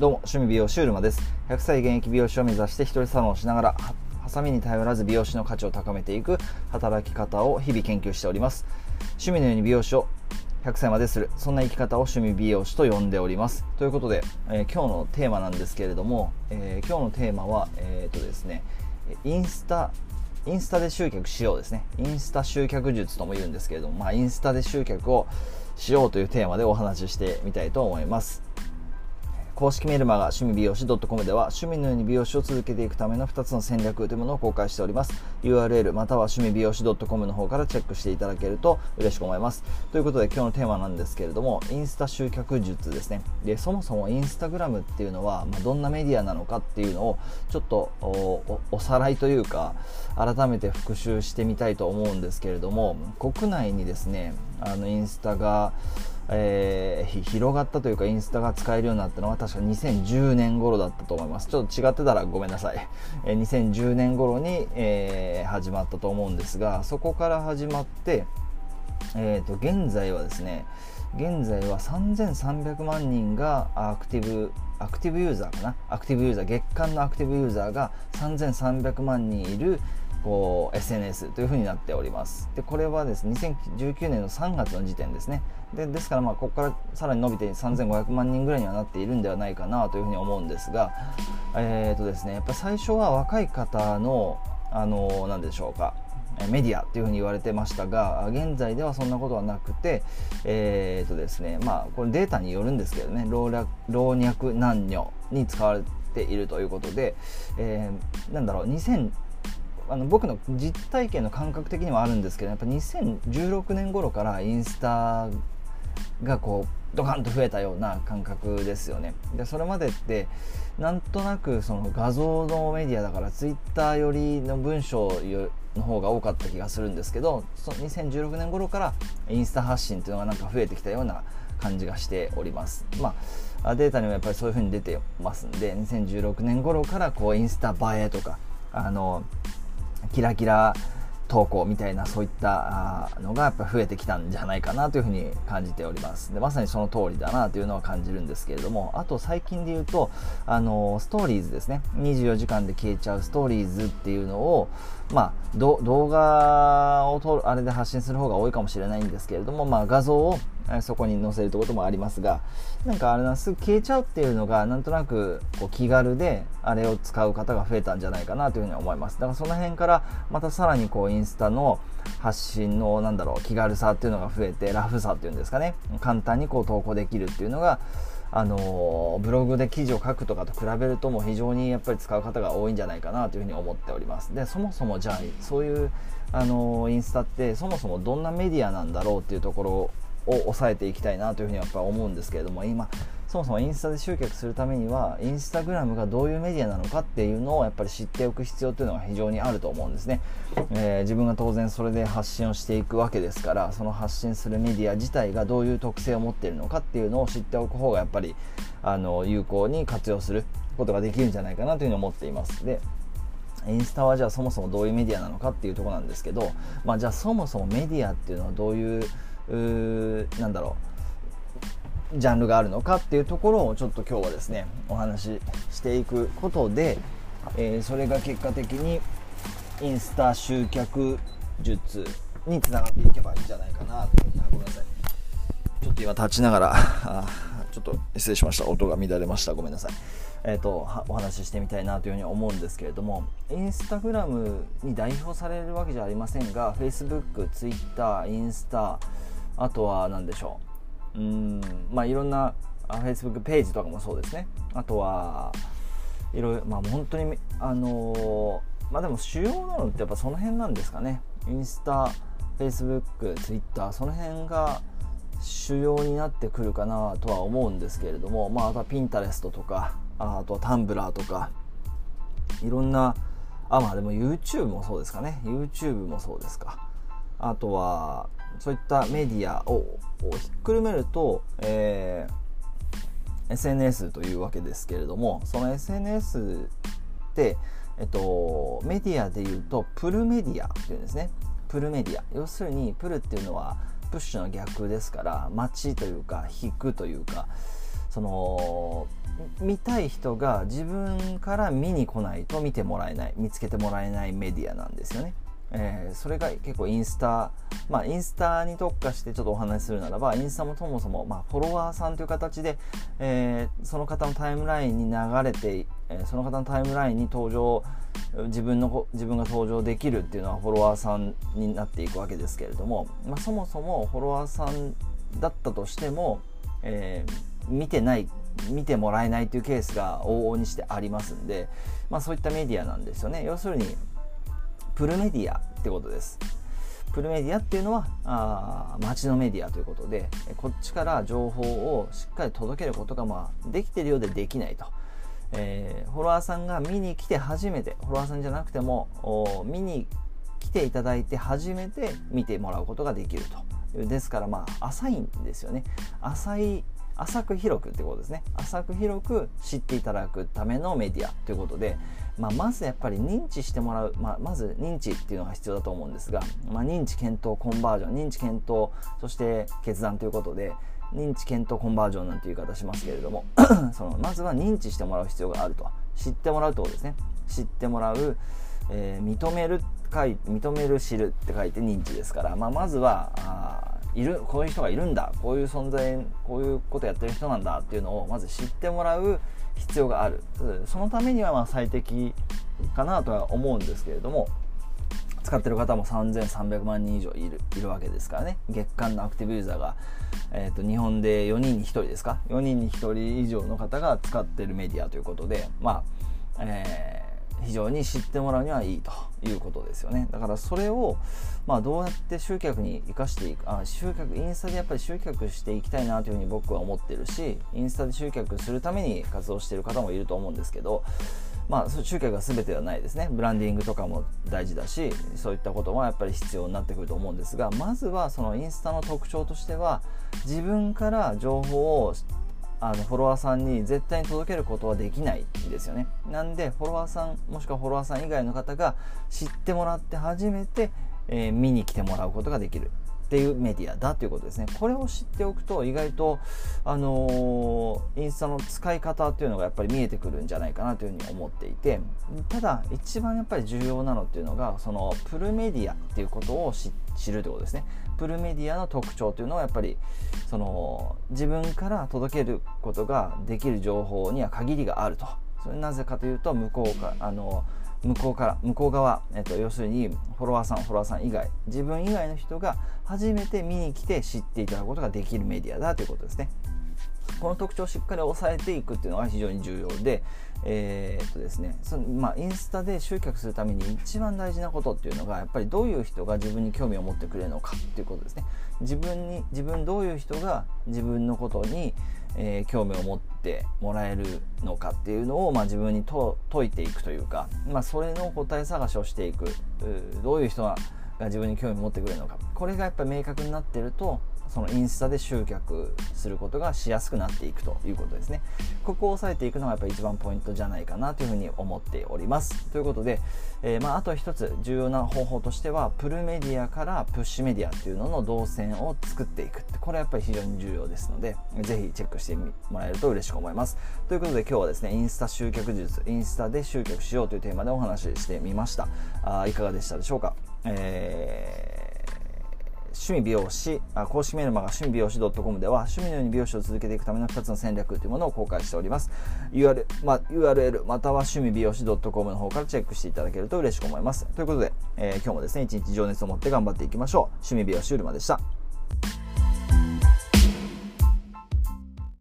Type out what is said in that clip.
どうも、趣味美容師うるまです。100歳現役美容師を目指して一人サロンをしながら、ハサミに頼らず美容師の価値を高めていく働き方を日々研究しております。趣味のように美容師を100歳までする、そんな生き方を趣味美容師と呼んでおります。ということで、えー、今日のテーマなんですけれども、えー、今日のテーマは、えー、っとですね、インスタインスタで集客しようですね。インスタ集客術とも言うんですけれども、まあ、インスタで集客をしようというテーマでお話ししてみたいと思います。公式メルマガ趣味美容師 .com では趣味のように美容師を続けていくための2つの戦略というものを公開しております。URL または趣味美容師 .com の方からチェックしていただけると嬉しく思います。ということで今日のテーマなんですけれどもインスタ集客術ですね。でそもそもインスタグラムっていうのは、まあ、どんなメディアなのかっていうのをちょっとおさらいというか改めて復習してみたいと思うんですけれども国内にですねあのインスタがえー、広がったというかインスタが使えるようになったのは確か2010年頃だったと思います。ちょっと違ってたらごめんなさい、えー、2010年頃に、えー、始まったと思うんですがそこから始まって、えーと、現在はですね現在は3300万人がアクティブアクティブユーザーかな？アクティブユーザー月間のアクティブユーザーが3300万人いるこう SNS というふうになっております。でこれはですね2019年の3月の時点ですね。でですからまあここからさらに伸びて3500万人ぐらいにはなっているんではないかなというふうに思うんですがえっ、ー、とですねやっぱ最初は若い方のあの何でしょうかメディアというふうに言われてましたが現在ではそんなことはなくてえっ、ー、とですねまあこれデータによるんですけどね老若男女に使われているということで、えー、なんだろう2000あの僕の実体験の感覚的にはあるんですけどやっぱ2016年頃からインスタがこうドカンと増えたような感覚ですよね。でそれまでってなんとなくその画像のメディアだからツイッター寄りの文章の方が多かった気がするんですけどその2016年頃からインスタ発信っていうのがなんか増えてきたような感じがしております。まあデータにもやっぱりそういう風に出てますんで2016年頃からこうインスタ映えとかあのキラキラ投稿みたいなそういったのがやっぱ増えてきたんじゃないかなというふうに感じております。でまさにその通りだなというのは感じるんですけれどもあと最近で言うとあのストーリーズですね。24時間で消えちゃうストーリーズっていうのをまあ動画を撮るあれで発信する方が多いかもしれないんですけれども、まあ、画像をそこに載せるということもありますがなんかあれなす。ぐ消えちゃうっていうのがなんとなくこう気軽であれを使う方が増えたんじゃないかなというふうに思います。だからその辺からまたさらにこうインスタの発信のなんだろう気軽さっていうのが増えてラフさっていうんですかね。簡単にこう投稿できるっていうのがあのブログで記事を書くとかと比べるとも非常にやっぱり使う方が多いんじゃないかなというふうに思っております。でそもそもじゃあそういうあのインスタってそもそもどんなメディアなんだろうっていうところを抑えていきたいなというふうにやっぱ思うんですけれども今そもそもインスタで集客するためにはインスタグラムがどういうメディアなのかっていうのをやっぱり知っておく必要というのが非常にあると思うんですね、えー、自分が当然それで発信をしていくわけですからその発信するメディア自体がどういう特性を持っているのかっていうのを知っておく方がやっぱりあの有効に活用することができるんじゃないかなというふうに思っています。でインスタはじゃあそもそもどういうメディアなのかっていうとこなんですけど、まあ、じゃあそもそもメディアっていうのはどういうなんだろうジャンルがあるのかっていうところをちょっと今日はですねお話ししていくことで、えー、それが結果的にインスタ集客術につながっていけばいいんじゃないかなというふうにごめんなさい。ちょっと今立ちながら ちょっと失礼しました。音が乱れました。ごめんなさい。えーと、お話ししてみたいなというふうに思うんですけれどもインスタグラムに代表されるわけじゃありませんが Facebook、Twitter、インスタあとは何でしょう。うんまあいろんな Facebook ページとかもそうですね。あとはいろいろまあ本当にあのー、まあでも主要なのってやっぱその辺なんですかね。インスタ Facebook、Twitter その辺が主要になってくるかなとは思うんですけれども。まああとは Pinterest とかあとはタンブラーとか。いろんなあまあでも YouTube もそうですかね。YouTube もそうですか。あとはそういったメディアをひっくるめると、えー、SNS というわけですけれどもその SNS ってえっと、メディアでいうとプルメディアっていうんですねプルメディア要するにプルっていうのはプッシュの逆ですから待ちというか引くというかその見たい人が自分から見に来ないと見てもらえない見つけてもらえないメディアなんですよね。えー、それが結構インスタ、まあ、インスタに特化してちょっとお話しするならばインスタもそもそも、まあ、フォロワーさんという形で、えー、その方のタイムラインに流れて、えー、その方のタイムラインに登場自分の自分が登場できるっていうのはフォロワーさんになっていくわけですけれども、まあ、そもそもフォロワーさんだったとしても、え見てない見てもらえないというケースが往々にしてありますんで、まあ、そういったメディアなんですよね。要するにプルメディアってことです。プルメディアっていうのはあ街のメディアということでこっちから情報をしっかり届けることが、まあ、できてるようでできないと、えー、フォロワーさんが見に来て初めてフォロワーさんじゃなくても見に来ていただいて初めて見てもらうことができると。ですからまあ浅いんですよね。浅い浅く広くってことですね。浅く広く知っていただくためのメディアということで、まあ、まずやっぱり認知してもらう、まあ、まず認知っていうのが必要だと思うんですが、まあ、認知検討コンバージョン認知検討そして決断ということで認知検討コンバージョンなんていう言い方しますけれども そのまずは認知してもらう必要があると。知ってもらうとですね。知ってもらう、えー、認める認める知るって書いて認知ですから、まあ、まずはあいるこういう人がいるんだこういう存在こういうことやってる人なんだっていうのをまず知ってもらう必要がある。そのためにはま最適かなとは思うんですけれども使ってる方も3300万人以上いるいるわけですからね。月間のアクティブユーザーが、えーと、日本で4人に1人ですか？4人に1人以上の方が使ってるメディアということでまあ、えー非常に知ってもらうにはいいということですよね。だからそれを、まあ、どうやって集客に生かしていくあ集客インスタでやっぱり集客していきたいなというふうに僕は思ってるしインスタで集客するために活動してる方もいると思うんですけどまあ、集客が全てではないですね。ブランディングとかも大事だしそういったことはやっぱり必要になってくると思うんですがまずはそのインスタの特徴としては自分から情報をあのフォロワーさんに絶対に届けることはできないんですよね。なんでフォロワーさんもしくはフォロワーさん以外の方が知ってもらって初めて、えー、見に来てもらうことができる。っていうメディアだということですね。これを知っておくと意外とあのー、インスタの使い方っていうのがやっぱり見えてくるんじゃないかなというふうに思っていて。ただ一番やっぱり重要なのっていうのがそのプルメディアっていうことを知るということですね。プルメディアの特徴というのはやっぱりその自分から届けることができる情報には限りがあると。それなぜかというと向こうかあの向こうから向こう側、えっと、要するにフォロワーさんフォロワーさん以外自分以外の人が初めて見に来て知っていただくことができるメディアだということですね。この特徴をしっかり押さえていくっていうのが非常に重要で、えー、っとですねそのまあ、インスタで集客するために一番大事なことっていうのがやっぱりどういう人が自分に興味を持ってくれるのかっていうことですね自分に自分どういう人が自分のことに、えー、興味を持ってもらえるのかっていうのを、まあ、自分にと解いていくというか、まあ、それの答え探しをしていく。どういう人が自分に興味を持ってくれるのか。これがやっぱり明確になってるとそのインスタで集客することがしやすくなっていくということですね。ここを押さえていくのがやっぱり一番ポイントじゃないかなというふうに思っております。ということで、えー、まあ、あと一つ重要な方法としてはプルメディアからプッシュメディアっていうのの動線を作っていくこれはやっぱり非常に重要ですのでぜひチェックしてもらえると嬉しく思います。ということで今日はですねインスタ集客術インスタで集客しようというテーマでお話ししてみました。あいかがでしたでしょうか、えー趣味美容師あ公式メールマガ趣味美容師 .com では趣味のように美容師を続けていくための2つの戦略というものを公開しております。URL,、ま、URL または趣味美容師 .com の方からチェックしていただけると嬉しく思います。ということで、えー、今日もですね一日情熱を持って頑張っていきましょう。趣味美容師うるまでした。